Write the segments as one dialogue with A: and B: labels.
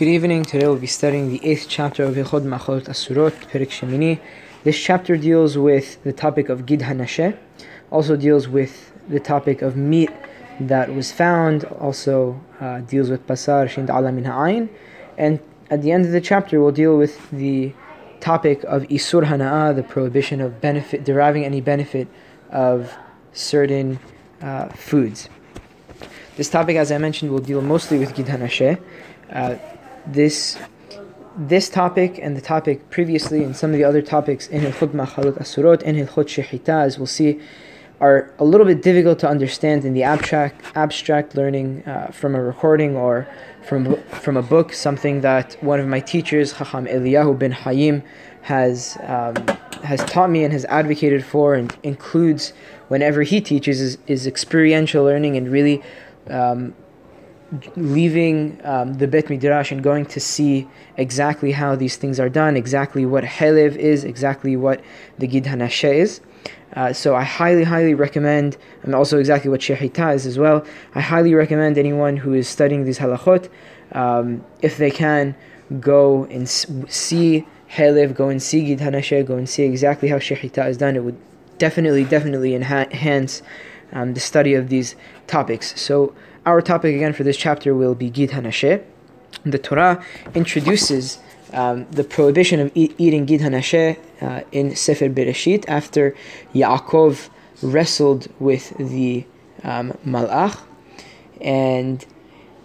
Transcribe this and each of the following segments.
A: Good evening. Today we'll be studying the eighth chapter of Yichod Machlot Asurot, Perik Shemini. This chapter deals with the topic of Gid Hanasheh, also deals with the topic of meat that was found, also uh, deals with Pasar Shind Ala Min Ha'ain, and at the end of the chapter we'll deal with the topic of Isur Hana'ah, the prohibition of benefit, deriving any benefit of certain uh, foods. This topic, as I mentioned, will deal mostly with Gid Hanasheh. Uh, this this topic and the topic previously and some of the other topics in Hilchot Machalot Asurot and Hilchot Shechita, as we'll see, are a little bit difficult to understand in the abstract abstract learning uh, from a recording or from from a book. Something that one of my teachers, Chacham Eliyahu bin Hayim, has um, has taught me and has advocated for, and includes whenever he teaches is, is experiential learning and really. Um, leaving um, the Bet Midrash and going to see exactly how these things are done, exactly what Helev is, exactly what the Gid Hanasheh is. Uh, so I highly, highly recommend, and also exactly what Shehita is as well. I highly recommend anyone who is studying these halachot, um, if they can, go and see Helev, go and see Gid Hanasheh, go and see exactly how Shehita is done. It would definitely, definitely enhance um, the study of these topics. So our topic again for this chapter will be Gid Hanasheh. The Torah introduces um, the prohibition of eating Gid Hanasheh uh, in Sefer Bereshit after Yaakov wrestled with the um, Malach. And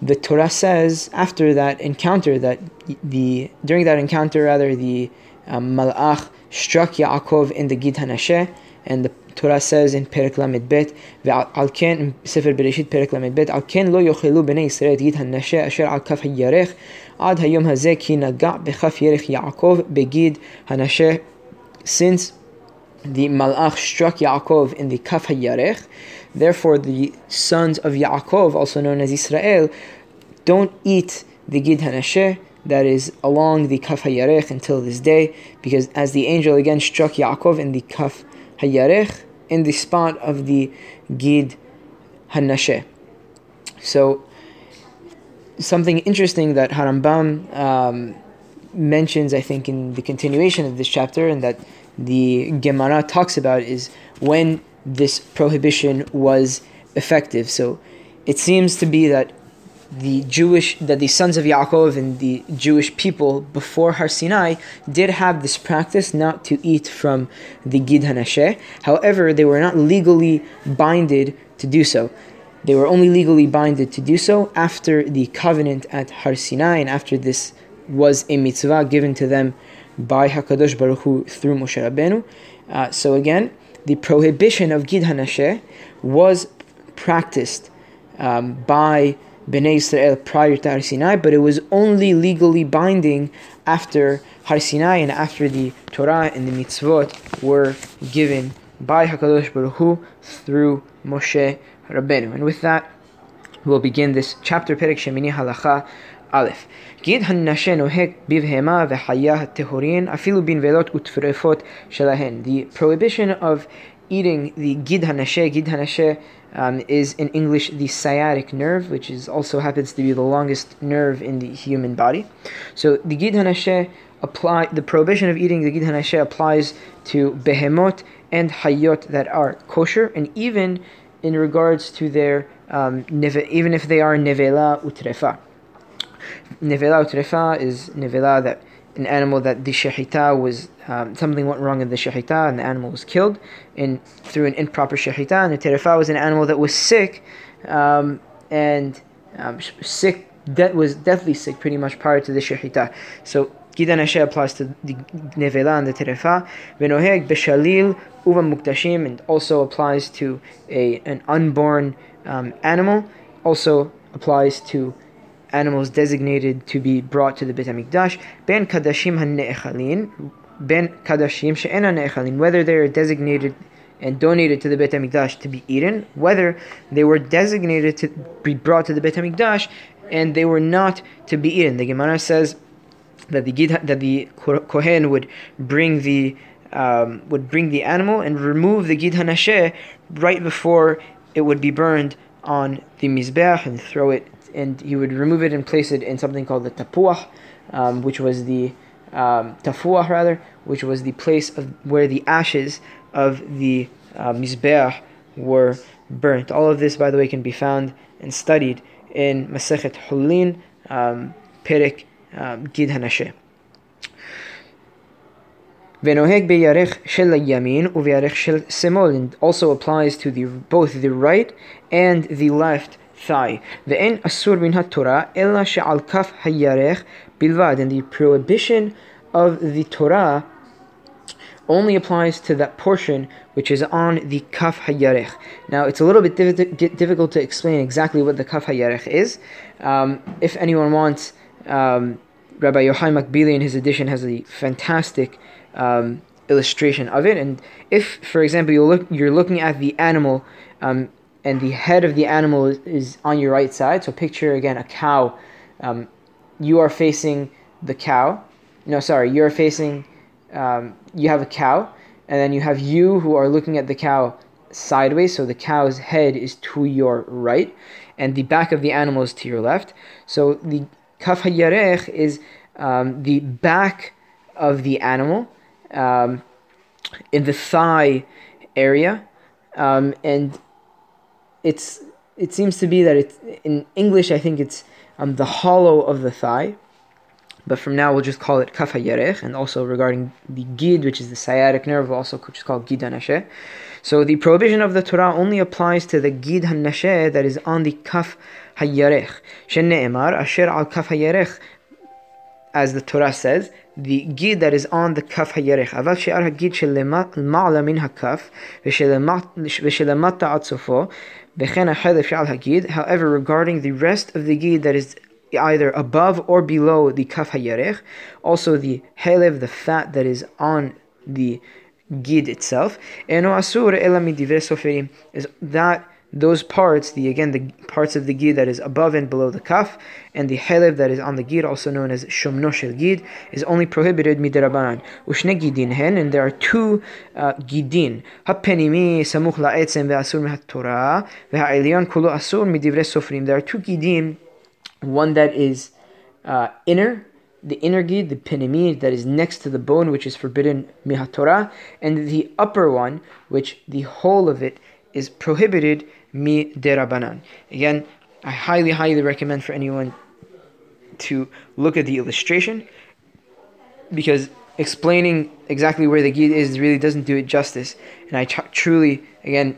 A: the Torah says after that encounter that the during that encounter rather the um, Malach struck Yaakov in the Gid Hanasheh and the Torah says in Perek Lamed Bet, ועל כן, ספר בראשית פרק ל"ב, על כן לא יאכלו בני ישראל את גיד הנשה אשר על כף הירך עד היום הזה כי נגע בכף ירך יעקב בגיד הנשה. Since the Malach struck Yaakov in the Kaf HaYarech, therefore the sons of Yaakov, also known as Israel, don't eat the Gid Hanasheh, that is along the Kaf HaYarech until this day, because as the angel again struck Yaakov in the Kaf Hayarech in the spot of the Gid Hanasheh. So, something interesting that Harambam um, mentions, I think, in the continuation of this chapter, and that the Gemara talks about is when this prohibition was effective. So, it seems to be that the Jewish that the sons of Yaakov and the Jewish people before Har Sinai did have this practice not to eat from the Gid Hanasheh. However, they were not legally binded to do so. They were only legally binded to do so after the covenant at Har Sinai and after this was a mitzvah given to them by Hakadosh Baruch Hu through Moshe Rabbeinu. Uh, so again, the prohibition of Gid Hanasheh was practiced um, by Bnei Israel prior to Har Sinai, but it was only legally binding after Har Sinai and after the Torah and the mitzvot were given by Hakadosh Baruch Hu through Moshe Rabbeinu. And with that, we'll begin this chapter Perek Shemini Halacha Aleph. גיד הנשה נוהג בבהמה וחיה הטהורין אפילו בנבלות וטרפות שלהן. The prohibition of eating the gid hanashe, gid hanashe um, is in English the sciatic nerve, which is also happens to be the longest nerve in the human body. So the gid apply the prohibition of eating the gid applies to behemot and hayot that are kosher, and even in regards to their um, even if they are nevela utrefa. Nevela utrefa is nevela that an animal that the shahita was um, something went wrong in the shahita and the animal was killed in through an improper shahita and the terefa was an animal that was sick um, and um, sick that was deathly sick pretty much prior to the shahita so Gid Hanasheh applies to the nevela and the terefa. Venoheg beshalil uva muktashim and also applies to a an unborn um, animal. Also applies to animals designated to be brought to the Beit HaMikdash, ben kadashim ha-ne'echalin, ben kadashim she'ena whether they are designated and donated to the Beit HaMikdash to be eaten, whether they were designated to be brought to the Beit HaMikdash and they were not to be eaten. The Gemara says that the that the kohen would bring the um, would bring the animal and remove the gid hanasheh right before it would be burned on the mizbeach and throw it and he would remove it and place it in something called the tapuah, um, which was the um, Tafuah rather, which was the place of where the ashes of the uh, Mizbeah were burnt. All of this, by the way, can be found and studied in Masechet Hulin, um, Perek um, Gid Hanasheh. Beyarech shel uveyarech shel and also applies to the both the right and the left thigh. Ve'en asur min haTorah ella she'al kaf hayarech bilvad. And the prohibition of the Torah only applies to that portion which is on the kaf hayarech. Now, it's a little bit difficult to explain exactly what the kaf hayarech is. Um, if anyone wants, um, Rabbi Yochai Makbili in his edition has a fantastic um, illustration of it. And if, for example, you look, you're looking at the animal um, and the head of the animal is, on your right side, so picture again a cow. Um, you are facing the cow. No, sorry, you're facing. Um, you have a cow, and then you have you who are looking at the cow sideways. So the cow's head is to your right, and the back of the animal is to your left. So the kaf hayarech is um, the back of the animal um, in the thigh area, um, and it's it seems to be that it's in English. I think it's um, the hollow of the thigh, but from now we'll just call it kaf hayerech. And also regarding the gid, which is the sciatic nerve, also which is called gid hanasheh. So the prohibition of the Torah only applies to the gid hanasheh that is on the kaf hayerech. Shene'emar asher al kaf hayerech, as the Torah says, the gid that is on the kaf hayerech. Avav she'ar hagid she'lema'ala min hakaf v'she'lemata atzofo However, regarding the rest of the gid that is either above or below the kaf hayerech, also the helev, the fat that is on the gid itself, is that those parts, the again the parts of the gid that is above and below the kaf, and the helev that is on the gid, also known as shomno shel gid, is only prohibited midirabanan. Ushne gidin hen, and there are two uh, gidin. Hapenimi samuch la'etzem ve'asur mehat ve'ha'elion kulo asur midivre sofrim. There are two gidin, one that is uh, inner, the inner gid, the penimi, that is next to the bone, which is forbidden mihatorah, and the upper one, which the whole of it is prohibited mi derabanan. Again, I highly, highly recommend for anyone to look at the illustration because explaining exactly where the gid is really doesn't do it justice. And I truly, again,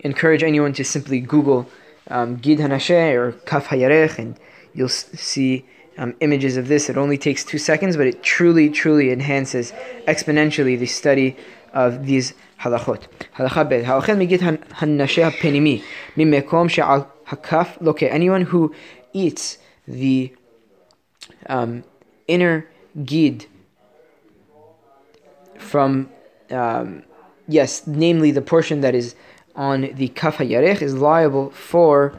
A: encourage anyone to simply Google um, gid hanasheh or kaf hayarech, and you'll see um, images of this. It only takes two seconds, but it truly, truly enhances exponentially the study of these halachot. Halacha bet. Ha'ochel migit hanasheh penimi mimekom she'al hakaf loke. Anyone who eats the um, inner gid from um, yes, namely the portion that is on the kaf hayarech is liable for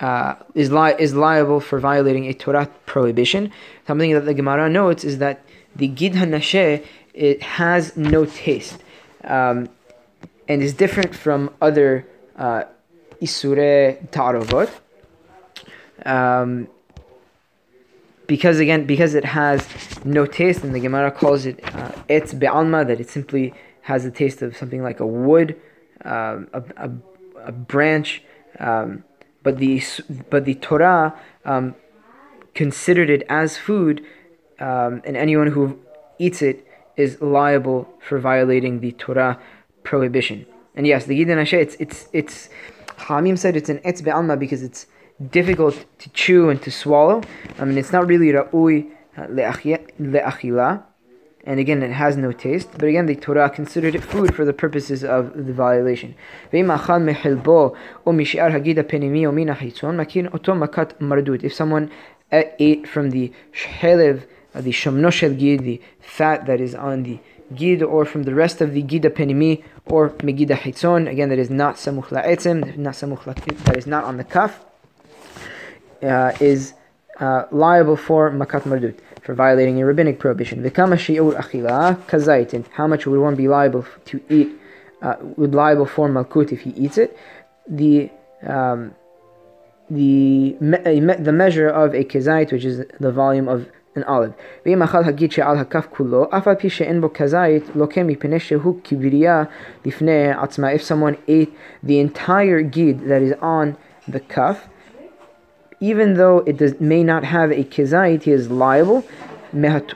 A: uh, is li- is liable for violating a Torah prohibition. Something that the Gemara notes is that the gid hanasheh it has no taste um, and is different from other uh, isure ta'arovot. Um, because again, because it has no taste, and the Gemara calls it uh, etz be'alma, that it simply has the taste of something like a wood, um, a, a, a, branch. Um, but the but the Torah um, considered it as food, um, and anyone who eats it is liable for violating the Torah prohibition. And yes, the Gid Hanasheh, it's, it's, it's, Hamim said it's an etz be'alma because it's difficult to chew and to swallow. I mean, it's not really ra'ui uh, le'achila. And again, it has no taste. But again, the Torah considered it food for the purposes of the violation. If someone ate from the shelev uh, the shamnoshel gid, the fat that is on the gid, or from the rest of the gida penimi, or megida hitzon, again that is not samuch la'etzem, not samuch that is not on the kaf, uh, is uh, liable for makat mardut, for violating a rabbinic prohibition. V'kama shi'ur achila kazaitin, how much would one be liable to eat, uh, would liable for malkut if he eats it? The um, the the measure of a kezait, which is the volume of an olive. ואם אכל הגיד שעל הכף כולו, אף על פי שאין בו כזית, לוקה מפני שהוא כבריה לפני עצמה. If someone ate the entire gid that is on the cuff, even though it does, may not have a kizait, he is liable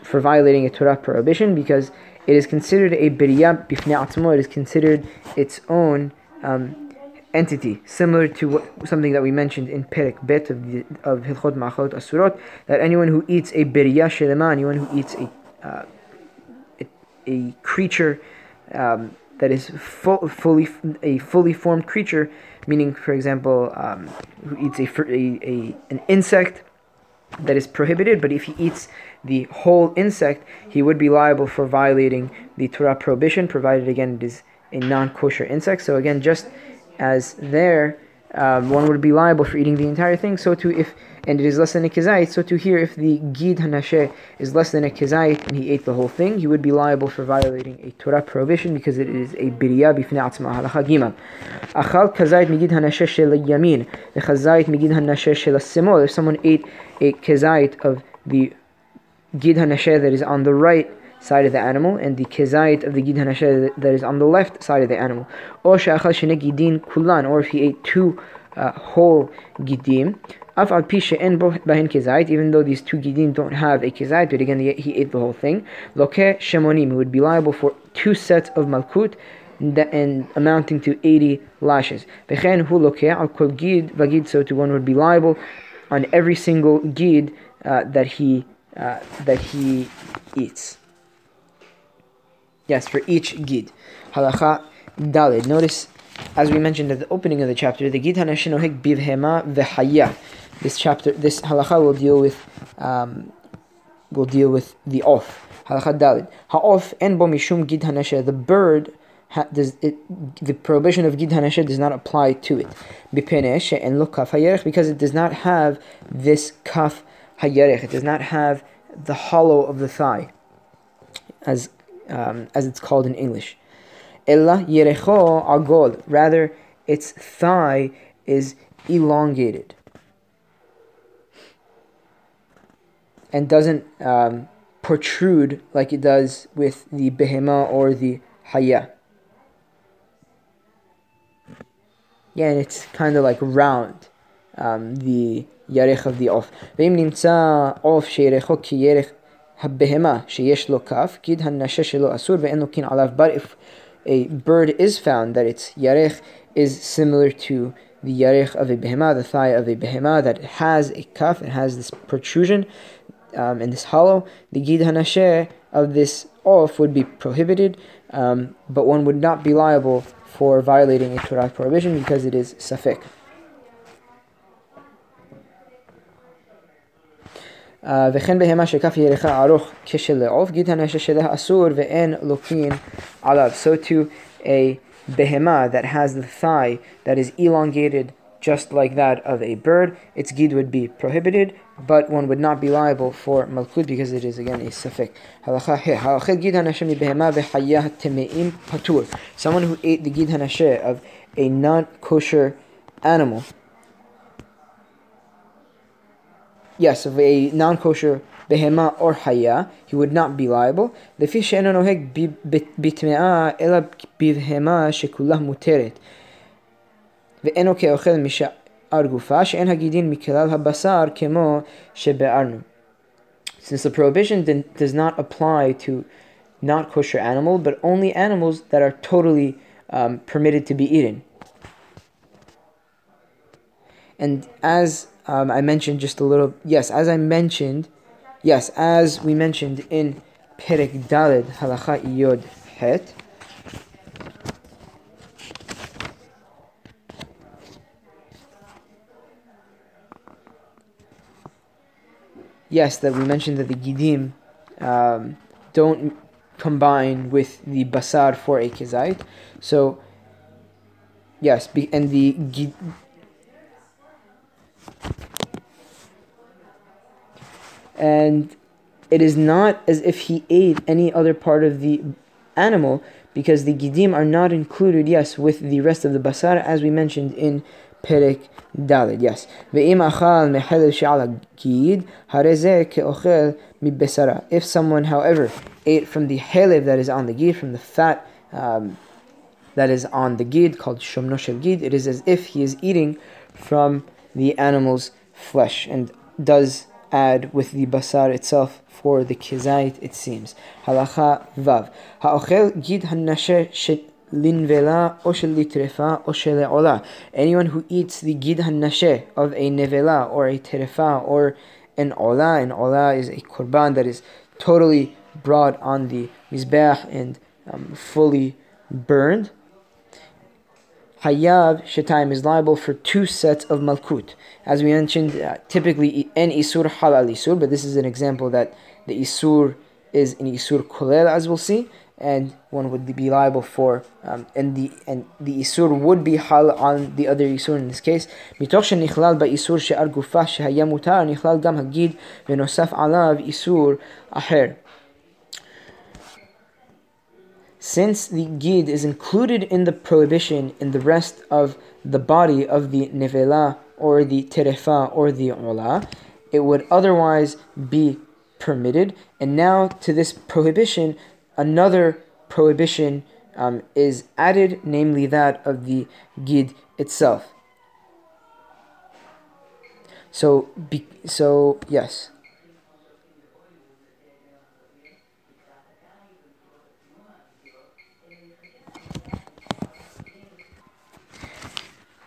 A: for violating a Torah prohibition because it is considered a biriyah bifnei atzmo, it is considered its own um, entity, similar to what, something that we mentioned in Perek Bet of, of Hilchot Ma'achot Asurot, that anyone who eats a biriyah shelema, anyone who eats a, uh, a, a, creature um, that is full, fully a fully formed creature, meaning, for example, um, who eats a, a, a an insect that is prohibited, but if he eats the whole insect, he would be liable for violating the Torah prohibition, provided again it is a non-kosher insect. So again, just as there, um, one would be liable for eating the entire thing. So too, if and it is less than a kezait, so to here, if the gid hanashe is less than a kezait and he ate the whole thing, he would be liable for violating a Torah prohibition because it is a biriyah bifnei atzma halacha gimel. Achal kezait migid hanashe shel yamin, the v'chazait migid hanashe shel simol. If someone ate a kezait of the gid hanashe that is on the right side of the animal and the kezait of the gid hanashe that is on the left side of the animal, or she'achal gidin kulan, or if he ate two uh, whole gidim, Af al pisha en bahin kezait, even though these two gidim don't have a kezait, but again he ate the whole thing. Loke shemonim, he would be liable for two sets of malkut and amounting to 80 lashes. Vechen hu loke al kol gid so to one would be liable on every single gid uh, that he uh, that he eats. Yes, for each gid. Halacha dalid. Notice, as we mentioned at the opening of the chapter, the gid hanashinohik bivhema v'haya this chapter, this halacha will deal with um, will deal with the off. Halacha dalid. Ha'of en bo mishum gid hanashe. The bird ha, does it, the prohibition of gid hanashe does not apply to it. Bipene and lo kaf hayerech because it does not have this kaf hayerech. It does not have the hollow of the thigh, as um, as it's called in English. Ella yerecho agol. Rather, its thigh is elongated. and doesn't um, protrude like it does with the behema or the haya. Yeah, and it's kind of like round, um, the yarech of the off. ואם נמצא עוף שירחו כירך הבהמה שיש לו כף, גיד הנשה שלו אסור ואין לו קין עליו. But if a bird is found that its yarech is similar to the yarech of a behema, the thigh of a behema, that has a cuff, it has this protrusion, um, and this hollow, the gid hanasheh of this off would be prohibited, um, but one would not be liable for violating a Torah prohibition because it is safek. וכן בהמה שכף ירחה ארוך כשלעוף, גיד הנשא שלה אסור ואין לוקין עליו. So to a behema that has the thigh that is elongated just like that of a bird, its gid would be prohibited, but one would not be liable for malkut because it is again a safek. Someone who ate the gid hanasheh of a non-kosher animal yes, of a non-kosher behema or haya, he would not be liable. לפי שאינו נוהג בטמאה אלא בבהמה שכולה מותרת. ואינו כאוכל משאר גופה, שאין הגידין מכלל הבשר כמו שבארנו. Since the prohibition does not apply to not kosher animal, but only animals that are totally um, permitted to be eaten. And as um, I mentioned just a little, yes, as I mentioned, yes, as we mentioned in Perek Daled Halacha Yod Het, yes, that we mentioned that the gidim um, don't combine with the basar for a kezait. So, yes, and the and it is not as if he ate any other part of the animal because the gidim are not included, yes, with the rest of the basar as we mentioned in Perik Dalid, yes. If someone, however, ate from the halev that is on the gid, from the fat um, that is on the gid called shomno shel gid, it is as if he is eating from the animal's flesh and does add with the basar itself for the kizait, it seems. Halacha vav. Ha'ochel gid hanashe linvela o shel litrefa o shel ola. Anyone who eats the gid hanashe of a nevela or a terefa or an ola, an ola is a korban that is totally brought on the mizbeach and um, fully burned. Hayav Shetaim is liable for two sets of Malkut. As we mentioned, uh, typically an Isur Halal Isur, but this is an example that the Isur is an Isur Kolel, as we'll see, and one would be liable for, um, and the and the Isur would be Hal on the other Isur in this case. מתוך שנכלל באיסור שעל גופה שהיה מותר, נכלל גם הגיד ונוסף עליו איסור אחר. Since the gid is included in the prohibition in the rest of the body of the nevela or the terefa or the ola, it would otherwise be permitted. And now to this prohibition, another prohibition um, is added, namely that of the gid itself. So, be, so yes.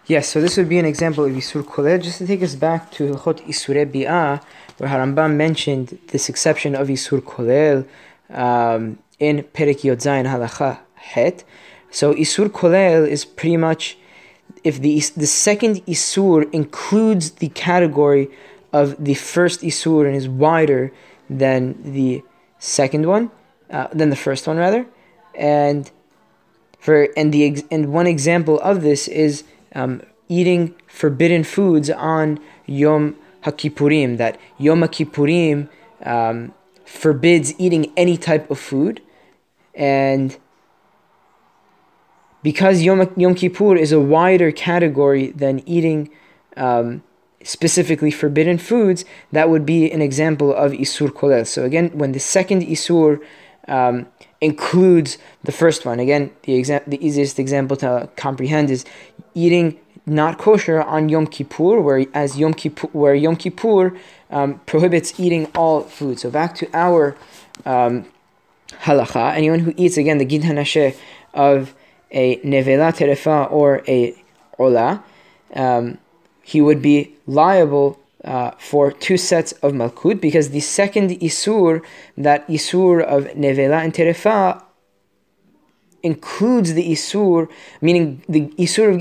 A: Yes, so this would be an example of Isur Kolel. Just to take us back to Hilchot Isure Bi'ah, where Harambam mentioned this exception of Isur Kolel um, in Perek Yodzayin Halacha Het. So Isur Kolel is pretty much if the the second Isur includes the category of the first Isur and is wider than the second one, uh, than the first one rather, and for and the and one example of this is um, eating forbidden foods on Yom HaKippurim, that Yom HaKippurim um, forbids eating any type of food. And because Yom, Yom Kippur is a wider category than eating um, specifically forbidden foods, that would be an example of Isur Kolel. So again, when the second Isur um, includes the first one. Again, the exa- the easiest example to comprehend is eating not kosher on Yom Kippur, where as Yom Kippur, where Yom Kippur um, prohibits eating all food. So back to our um, halacha. Anyone who eats again the gid hanashe of a nevela terefa or a ola, um, he would be liable uh, for two sets of malkut because the second isur, that isur of nevela and terefa, includes the isur, meaning the isur of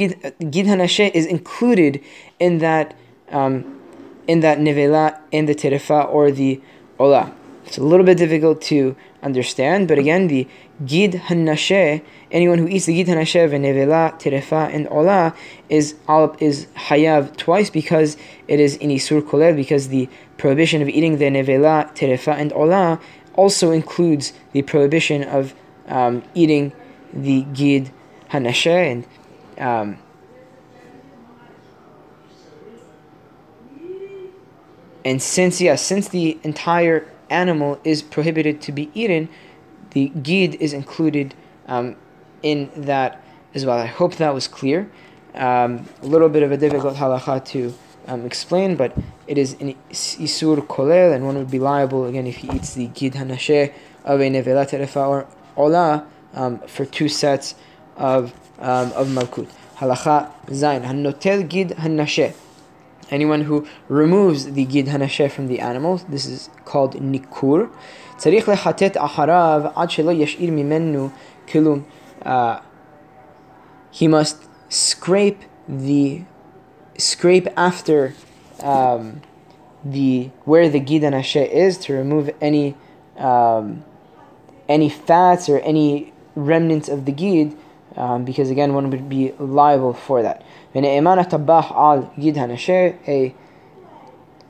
A: gid, is included in that um, in that nevela, in the terefa or the ola. It's a little bit difficult to understand, but again, the gid hanashe, anyone who eats the gid hanashe, nevela, terefa, and ola is is hayav twice because it is in isur kolel because the prohibition of eating the nevela, terefa, and ola also includes the prohibition of um, eating the gid hanashe and um, and since yeah since the entire animal is prohibited to be eaten the gid is included um, in that as well. I hope that was clear. Um, a little bit of a difficult halacha to um, explain, but it is an isur kolel, and one would be liable again if he eats the gid hanashe of a nevelat or ola um, for two sets of um, of malkut. Halacha zayin hanotel gid hanashe Anyone who removes the gid hanashe from the animal, this is called nikur. צריך לחטט אחריו עד שלא ישאיר ממנו כלום. He must scrape the scrape after um, the where the gid hanashe is to remove any um, any fats or any remnants of the gid, um, because again, one would be liable for that. A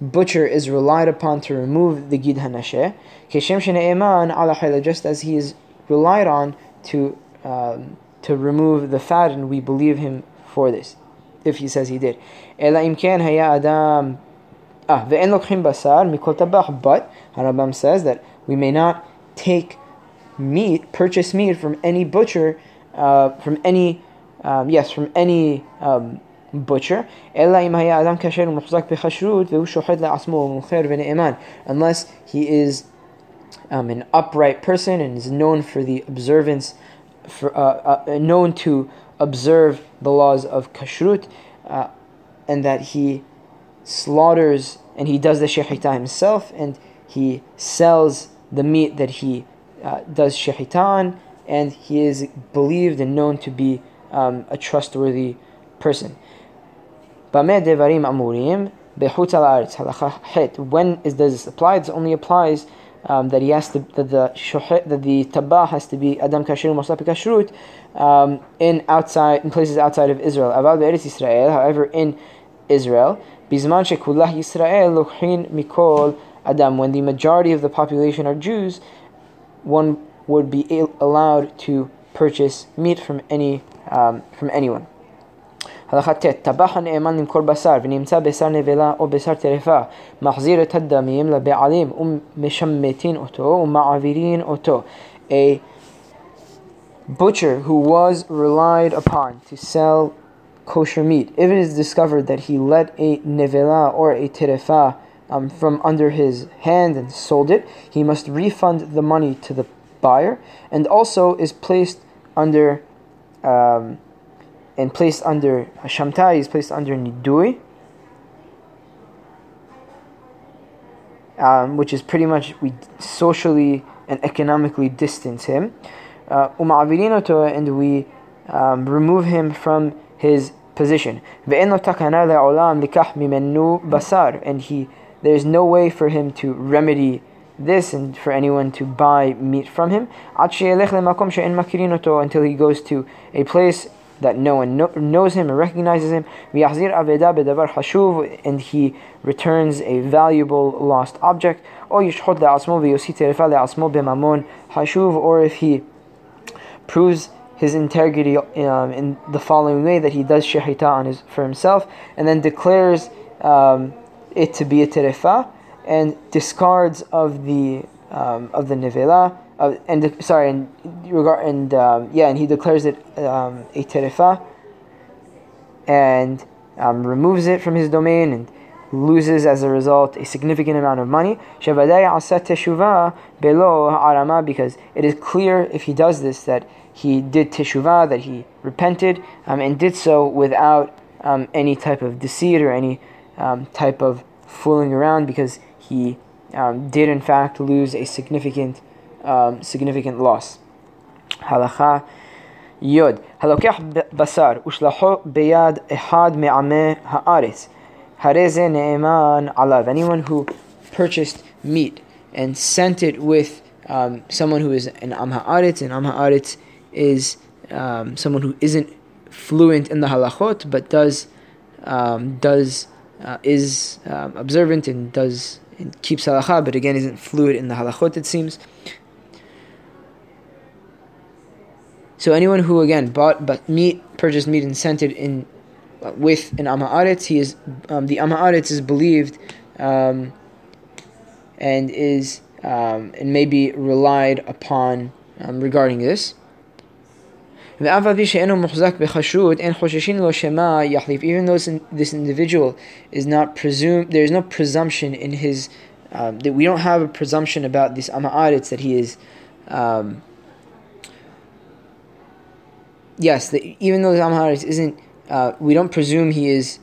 A: butcher is relied upon to remove the gid hanasheh. Keshem shene'eman just as he is relied on to um, to remove the fat, and we believe him for this, if he says he did. Ah basar. But Harambam says that we may not take meat, purchase meat from any butcher uh, from any um, yes from any um, butcher. Unless he is um, an upright person and is known for the observance for uh, uh, known to observe the laws of kashrut uh, and that he slaughters and he does the shechita himself and he sells the meat that he uh, does shechita on and he is believed and known to be um, a trustworthy person. When is, does this apply? This only applies um, that he has to that the that the tabah has to be adam kashrut mosapi kashrut um, in outside in places outside of Israel. Israel, however, in Israel, bizman shekulah Yisrael lochin mikol adam. When the majority of the population are Jews, one would be allowed to purchase meat from any um, from anyone. הלכה ט' טבח הנאמן למכור בשר ונמצא בשר נבלה או בשר טרפה מחזיר את הדמים לבעלים ומשמטין אותו ומעבירין אותו. A butcher who was relied upon to sell kosher meat, if it is discovered that he let a nevela or a terefa um, from under his hand and sold it, he must refund the money to the buyer and also is placed under um, and placed under Shamtai is placed under Nidui, um, which is pretty much we socially and economically distance him. Uh, and we um, remove him from his position. And he there is no way for him to remedy this and for anyone to buy meat from him. Until he goes to a place that no one knows him or recognizes him, and he returns a valuable lost object, or if he proves his integrity um, in the following way that he does shahita on his for himself and then declares um, it to be a terefa and discards of the um, of the nevela uh, and de- sorry, and regard and um, yeah, and he declares it um, a terefa, and um, removes it from his domain and loses as a result a significant amount of money. below Because it is clear if he does this that he did teshuvah, that he repented, um, and did so without um, any type of deceit or any um, type of fooling around, because he um, did in fact lose a significant um, significant loss. Halacha Yod. Halokeh basar ushlaho beyad ehad me'ameh ha'aretz. Hareze ne'eman alav. Anyone who purchased meat and sent it with um, someone who is an am ha'aretz, and am ha'aretz is um, someone who isn't fluent in the halachot but does um, does uh, is um, observant and does and keeps halacha, but again isn't fluid in the halachot. It seems So anyone who again bought but meat, purchased meat and sent it in with an amaretz, he is um, the amaretz is believed um, and is um, and may be relied upon um, regarding this. Even though this individual is not presumed, there is no presumption in his um, that we don't have a presumption about this amaretz that he is um, yes, even though the Amharis isn't, uh, we don't presume he is,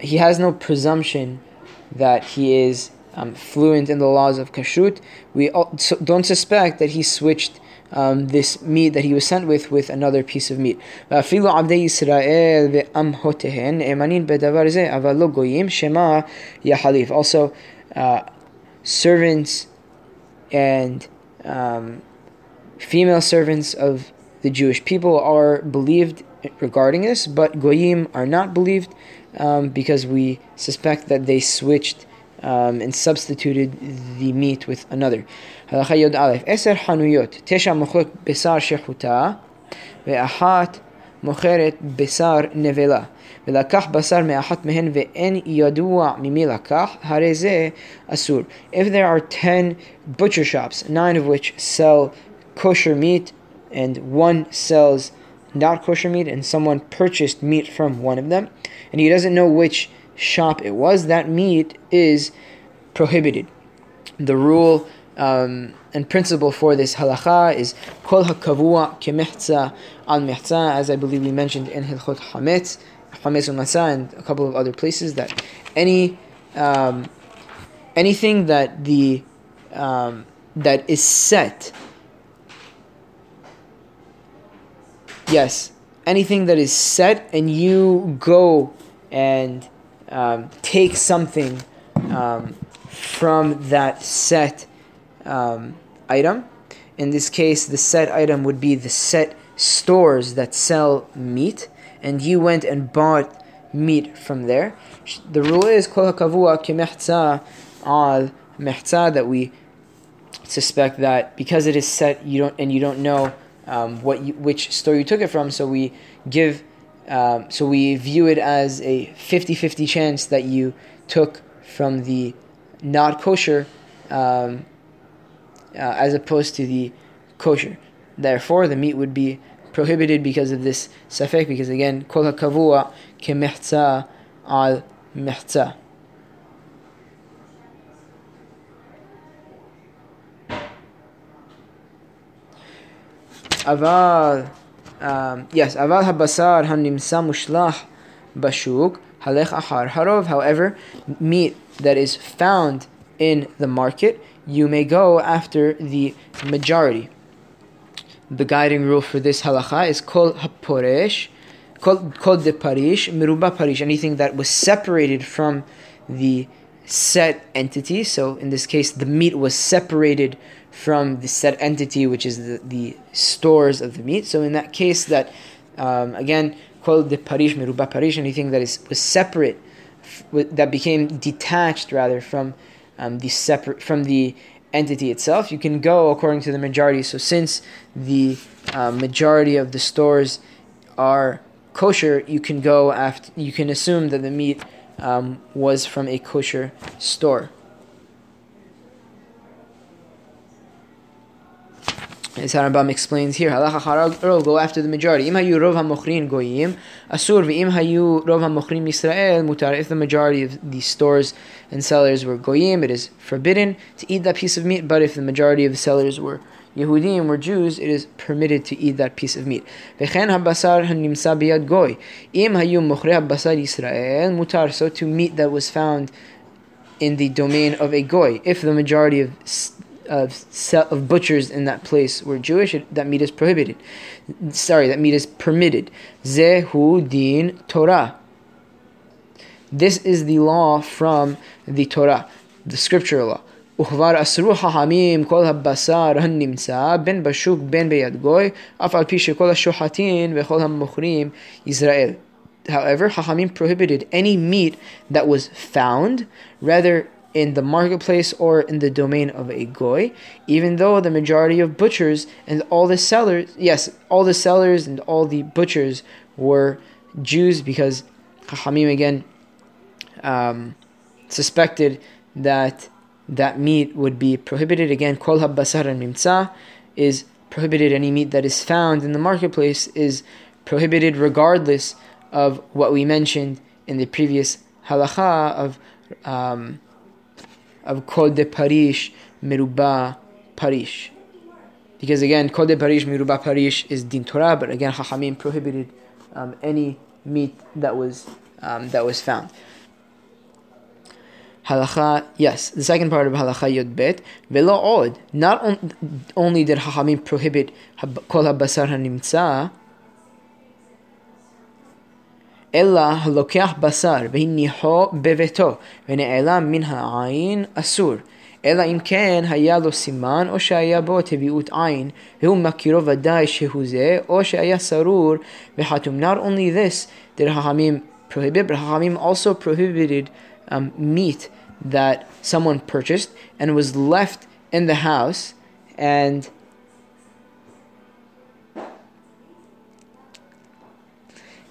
A: he has no presumption that he is um, fluent in the laws of kashrut. We don't suspect that he switched um, this meat that he was sent with with another piece of meat. Also, uh, servants and um, female servants of the Jewish people are believed regarding this, but goyim are not believed um, because we suspect that they switched um, and substituted the meat with another. הלכה י"א עשר חנויות, תשע מוכרות בשר שחוטה ואחת מוכרת בשר נבלה, ולקח בשר מאחת מהן ואין ידוע ממי לקח, הרי זה אסור. If there are ten butcher shops, nine of which sell kosher meat, and one sells not kosher meat, and someone purchased meat from one of them, and he doesn't know which shop it was, that meat is prohibited. The rule um, and principle for this halacha is kol hakavua kemehza al mehza, as I believe we mentioned in Hilchot Hametz, Hametz Umasa, and a couple of other places, that any um, anything that the um, that is set yes anything that is set and you go and um, take something um, from that set um, item. In this case, the set item would be the set stores that sell meat, and you went and bought meat from there. The rule is kol al mehza that we suspect that because it is set, you don't and you don't know um, what you, which store you took it from, so we give um, so we view it as a 50-50 chance that you took from the not kosher um, uh, as opposed to the kosher. Therefore, the meat would be prohibited because of this safek, because again, kol kavua kemehza al mehza. Aval, um, yes, aval habasar hanimsa mushlah bashuk halech achar harov. However, meat that is found in the market, you may go after the majority. The guiding rule for this halacha is kol haporesh, kol, kol de parish, miruba parish, anything that was separated from the set entity. So in this case, the meat was separated from the set entity, which is the, the stores of the meat. So in that case, that um, again, kol the parish, miruba parish, anything that is was separate that became detached rather from um, the separate from the entity itself. You can go according to the majority. So since the uh, majority of the stores are kosher, you can go after. You can assume that the meat um, was from a kosher store. As Harambam explains here, halacha harag go after the majority. Im hayu rov hamochrin goyim asur v'im hayu rov hamochrin mutar. If the majority of the stores and sellers were goyim, it is forbidden to eat that piece of meat. But if the majority of the sellers were Yehudim were Jews, it is permitted to eat that piece of meat. Mutar. So to meat that was found in the domain of a goy, if the majority of of, of butchers in that place were Jewish, that meat is prohibited. Sorry, that meat is permitted. Zehu din Torah. This is the law from the Torah, the scripture law. וכבר אסרו חכמים כל הבשר הנמצא בין בשוק בין ביד גוי, אף על פי שכל השוחטים וכל המוכרים ישראל. However, Chachamim prohibited any meat that was found, rather in the marketplace or in the domain of a goy, even though the majority of butchers and all the sellers, yes, all the sellers and all the butchers were Jews because Chachamim again um, suspected that that meat would be prohibited. Again, kol habasar and mimtza is prohibited. Any meat that is found in the marketplace is prohibited regardless of what we mentioned in the previous halacha of um, of Kol de Parish Meruba Parish. Because again, Kol de Parish Meruba Parish is Din Torah, but again, Chachamim prohibited um, any meat that was um, that was found. Halacha, yes, the second part of Halacha Yod Bet, Velo Od. Not on, only did Chachamim prohibit Kol HaBasar HaNimtza, אלא הלוקח בשר והניחו בביתו ונעלם מן העין אסור. אלא אם כן היה לו סימן או שהיה בו טביעות עין והוא מכירו ודאי שהוא זה או שהיה סרור וחתום. Not only this did Hachamim prohibit, but Hachamim also prohibited um, meat that someone purchased and was left in the house and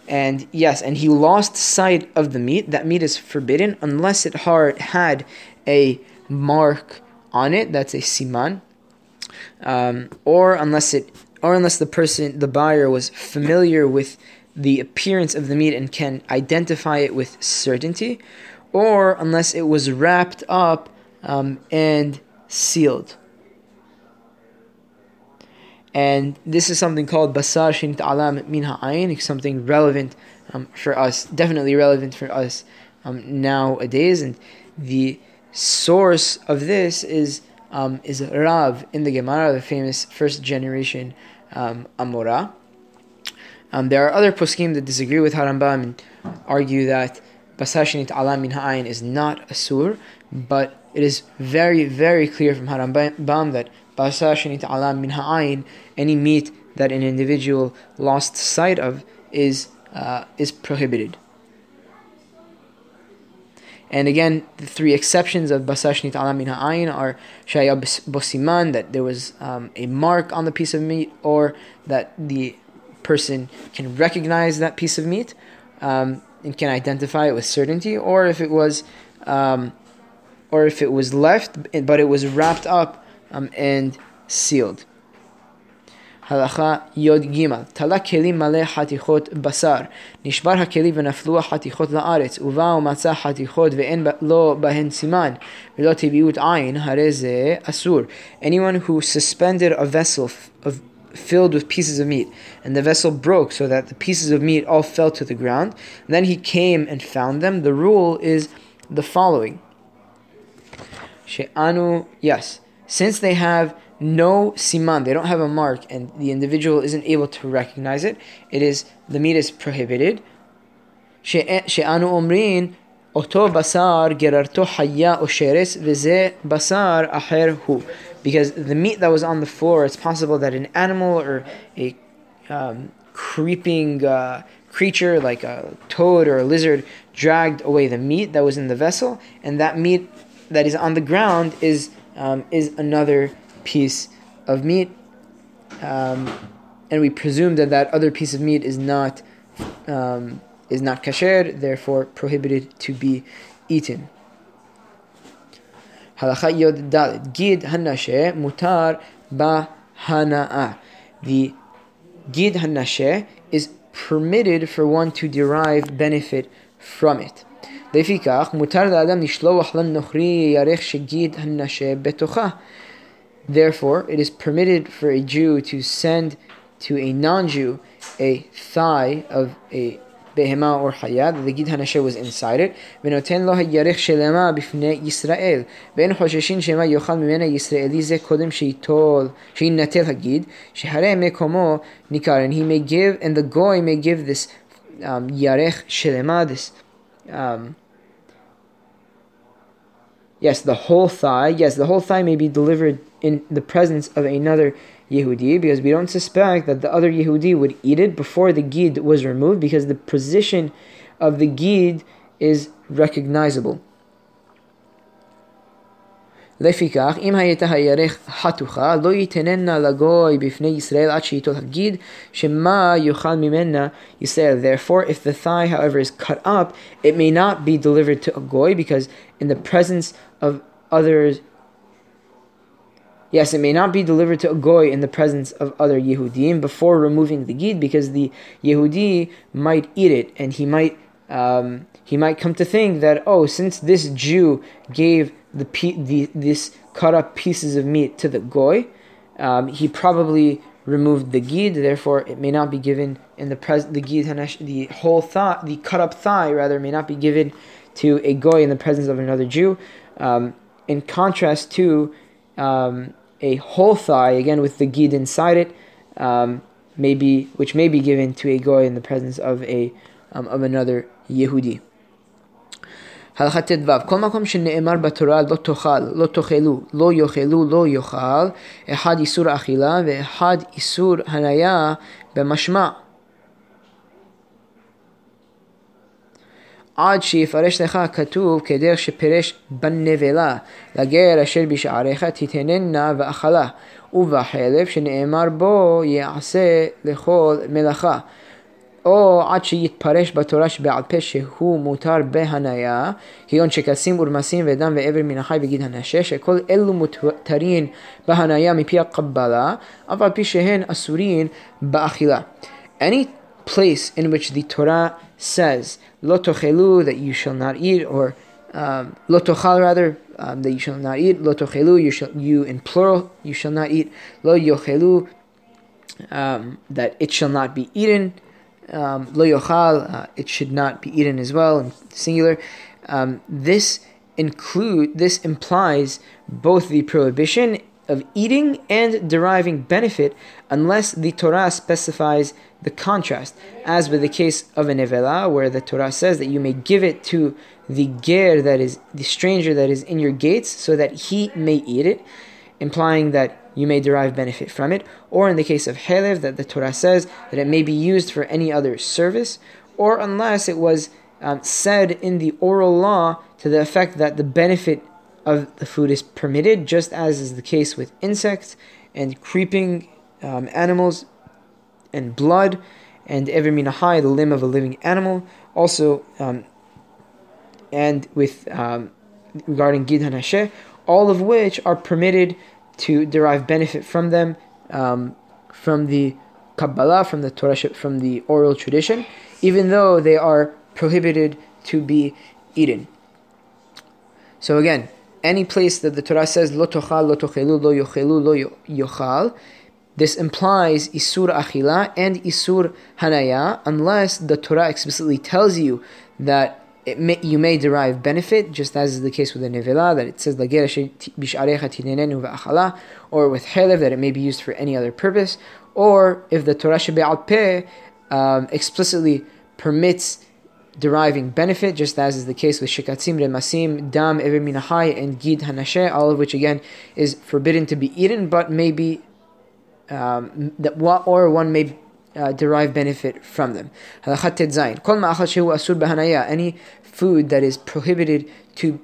A: and yes, and he lost sight of the meat. That meat is forbidden unless it had a mark on it. That's a siman, um, or unless it, or unless the person, the buyer, was familiar with the appearance of the meat and can identify it with certainty, or unless it was wrapped up um, and sealed. And this is something called basar shin ta'alam min ha'ayin, something relevant um, for us, definitely relevant for us um, nowadays. And the source of this is um, is Rav in the Gemara, the famous first generation um, Amora. Um, there are other poskim that disagree with Harambam and argue that Basashinit Alam min Ha'ayin is not a Asur, but it is very, very clear from Harambam that Basashinit Alam min Ha'ayin, any meat that an individual lost sight of, is, uh, is prohibited. And again, the three exceptions of Basashnit Alam min Ha'ayin are Shaya Bosiman, that there was um, a mark on the piece of meat, or that the person can recognize that piece of meat um, and can identify it with certainty, or if it was, um, or if it was left but it was wrapped up um, and sealed. הלכה י"ג תלה כלים מלא חתיכות בשר נשבר הכלי ונפלו החתיכות לארץ ובא ומצא חתיכות ואין לו בהן סימן ולא טבעיות עין הרי זה אסור anyone who suspended a vessel of filled with pieces of meat, and the vessel broke so that the pieces of meat all fell to the ground. then he came and found them. The rule is the following. She'anu, yes, since they have no siman, they don't have a mark, and the individual isn't able to recognize it, it is the meat is prohibited. She'anu omrin אותו בשר גררתו חיה או שרס וזה בשר אחר הוא because the meat that was on the floor, it's possible that an animal or a um, creeping uh, creature like a toad or a lizard dragged away the meat that was in the vessel, and that meat that is on the ground is um, is another piece of meat, um, and we presume that that other piece of meat is not um, is not kasher, therefore prohibited to be eaten. Halacha Yod Dalet. Gid Hanasheh Mutar Bahana'a. The Gid Hanasheh is permitted for one to derive benefit from it. לפיכך, מותר לאדם לשלוח לנוכרי ירך שגיד הנשה בתוכה. Therefore, it is permitted for a Jew to send to a non-Jew a thigh of a behema or hayat, the gid hanashe was inside it, ונותן לו הירך שלמה בפני ישראל, ואין חוששים שמא יאכל ממנה ישראלי זה קודם שייטול, שיינטל הגיד, שהרי מקומו ניכר, and he may give, and the goy may give this um, yarech shelema, this um, yes, the whole thigh, yes, the whole thigh may be delivered in the presence of another Yehudi because we don't suspect that the other Yehudi would eat it before the Gid was removed because the position of the Gid is recognizable. לפיכך, אם הייתה הירך חתוכה, לא יתננה לגוי בפני ישראל עד שייטול הגיד, שמה יאכל ממנה ישראל. Therefore, if the thigh, however, is cut up, it may not be delivered to a goy, because in the presence of others Yes, it may not be delivered to a goy in the presence of other Yehudim before removing the gid, because the Yehudi might eat it, and he might um, he might come to think that oh, since this Jew gave the, the this cut up pieces of meat to the goy, um, he probably removed the gid. Therefore, it may not be given in the pres the gid hanesh the whole thigh, the cut up thigh rather may not be given to a goy in the presence of another Jew. Um, in contrast to um, a whole thigh, again with the gid inside it, um, maybe which may be given to a goy in the presence of a um, of another Yehudi. הלכה ט"ו, כל מקום שנאמר בתורה לא תאכל, לא תאכלו, לא יאכלו, לא יאכל, אחד איסור אכילה ואחד איסור הניה במשמע. עד שיפרש לך כתוב כדרך שפירש בנבלה, לגר אשר בשעריך תתננה ואכלה, ובחלב שנאמר בו יעשה לכל מלאכה. או עד שיתפרש בתורה שבעל פה שהוא מותר בהניה, כגון שקצים ורמסים ודם ואבר מן החי וגיד הנשה, שכל אלו מותרים בהניה מפי הקבלה, אף על פי שהן אסורין באכילה. Any place in which the Torah says, לא תאכלו, that you shall not eat, or um, לא תאכל rather, um, that you shall not eat, לא תאכלו, you, shall, you in plural, you shall not eat, לא יאכלו, um, that it shall not be eaten, um, lo yochal, uh, it should not be eaten as well, in singular. Um, this include this implies both the prohibition of eating and deriving benefit unless the Torah specifies the contrast, as with the case of a nevela, where the Torah says that you may give it to the ger that is the stranger that is in your gates, so that he may eat it, implying that you may derive benefit from it, or in the case of helev, that the Torah says that it may be used for any other service, or unless it was um, said in the oral law to the effect that the benefit of the food is permitted, just as is the case with insects and creeping um, animals and blood and every minahai, the limb of a living animal. Also, um, and with um, regarding Gid Hanasheh, all of which are permitted to derive benefit from them, um, from the Kabbalah, from the Torah, from the oral tradition, even though they are prohibited to be eaten. So again, any place that the Torah says lo tochal, lo tochelu, lo yochelu, lo yochal, this implies isur achila and isur hanaya, unless the Torah explicitly tells you that may, you may derive benefit, just as is the case with the nevela, that it says or with helev, that it may be used for any other purpose, or if the Torah shebe'al peh um, explicitly permits deriving benefit, just as is the case with shikatzim, remasim, dam, ever minahai, and gid hanasheh, all of which again is forbidden to be eaten, but maybe um, that or one may uh, derive benefit from them. Any food that is prohibited to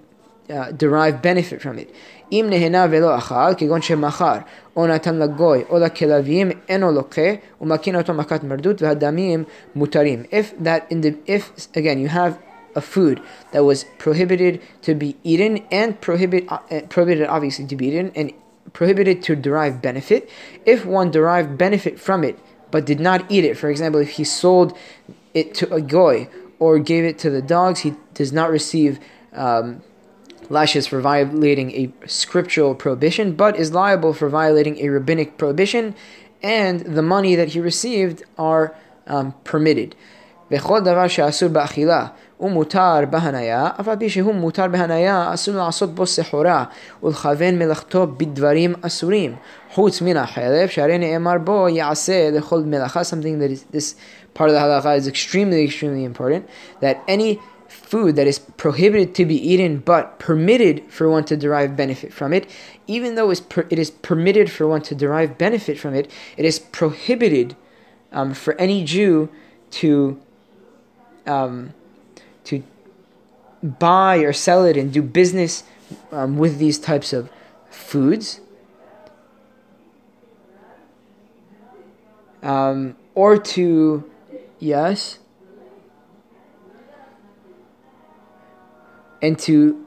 A: uh, derive benefit from it. אם נהנה ולא אכל, כגון שמכר, או נתן לגוי, או לכלבים, אינו לוקה, ומקין אותו מכת מרדות, והדמים מותרים. If that, in the, if, again, you have a food that was prohibited to be eaten and prohibit, uh, prohibited obviously to be eaten and prohibited to derive benefit, if one derived benefit from it, but did not eat it. For example, if he sold it to a goy or gave it to the dogs, he does not receive um, lashes for violating a scriptural prohibition, but is liable for violating a rabbinic prohibition, and the money that he received are um, permitted. הוא מותר בהניה, אף על פי שהוא מותר בהניה, אסור לעשות בו סחורה, ולכוון מלאכתו בדברים אסורים, חוץ מן החלב, שהרי נאמר בו יעשה לכל מלאכה, something that is, this part of the halacha is extremely, extremely important, that any food that is prohibited to be eaten but permitted for one to derive benefit from it, even though it is permitted for one to derive benefit from it, it is prohibited um, for any Jew to um, to buy or sell it and do business um, with these types of foods. Um, or to, yes, and to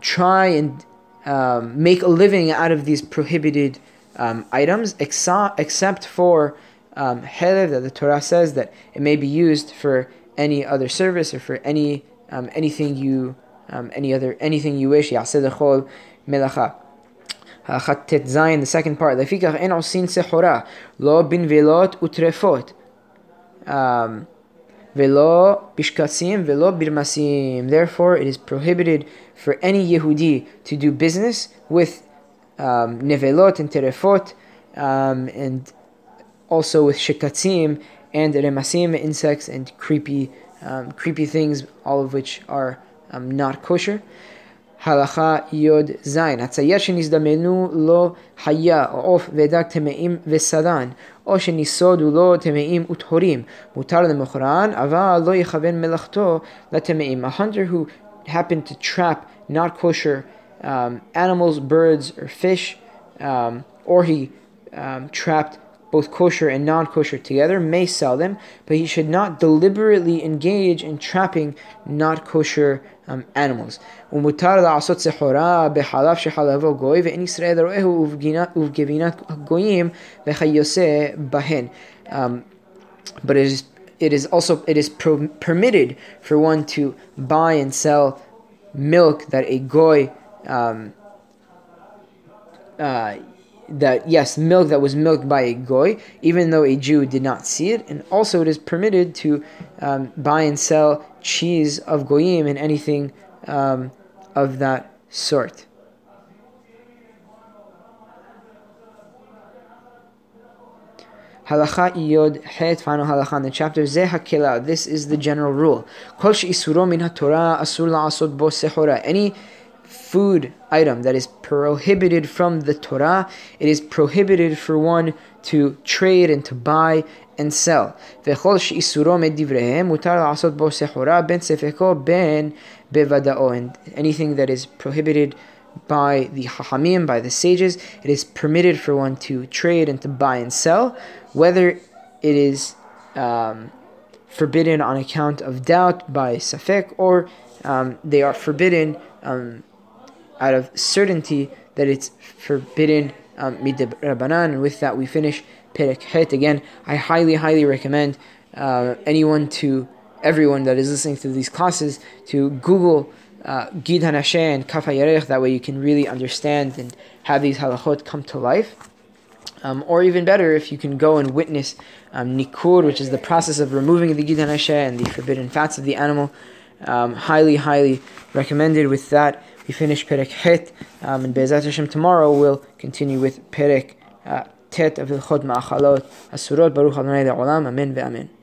A: try and um, make a living out of these prohibited um, items, except, except for um, that the Torah says that it may be used for any other service or for any um, anything you um, any other anything you wish. Yasedechol melacha. Chattet Zayin, the second part. Lefikach en osin sehora lo bin velot utrefot. Velo bishkasim velo birmasim. Therefore, it is prohibited for any Yehudi to do business with um, nevelot and terefot, um, and also with shikatzim and remasim, insects and creepy, um, creepy things, all of which are um, not kosher. Halacha Yod Zayin. Hatzayat shenizdamenu lo haya of vedak temeim vesadan. או שניסודו לו טמאים וטהורים. מותר למוכרן, אבל לא יכוון מלאכתו לטמאים. A hunter who happened to trap not kosher um, animals, birds, or fish, um, or he um, trapped both kosher and non kosher together, may sell them, but he should not deliberately engage in trapping not kosher um, animals. Um, but it is it is also it is pro- permitted for one to buy and sell milk that a goy um, uh, that yes, milk that was milked by a goy, even though a Jew did not see it, and also it is permitted to um, buy and sell cheese of goyim and anything um, of that sort. Halacha Yod Het, final halacha in the chapter. Zeh hakela. This is the general rule. Kol she'isuro min haTorah asur la'asot bo sehora. Any food item that is prohibited from the Torah, it is prohibited for one to trade and to buy and sell. וכל שאיסורו מדבריהם מותר לעשות בו סחורה בין ספקו בין בוודאו. And anything that is prohibited by the Chachamim, by the sages, it is permitted for one to trade and to buy and sell, whether it is um, forbidden on account of doubt by Safek or um, they are forbidden um, out of certainty that it's forbidden um, Rabbanan. And with that, we finish Perek Het. Again, I highly, highly recommend uh, anyone to everyone that is listening to these classes to Google uh, Gid Hanasheh and Kaf HaYarech. That way, you can really understand and have these halachot come to life. Um, or even better, if you can go and witness um, nikur, which is the process of removing the gid and the forbidden fats of the animal. Um, highly, highly recommended. With that, we finish Perek Het, um, and Be'ezat Hashem tomorrow we'll continue with Perek uh, Tet of Hilchot Ma'achalot Asurot Baruch Adonai Le'olam. Amen ve'amen.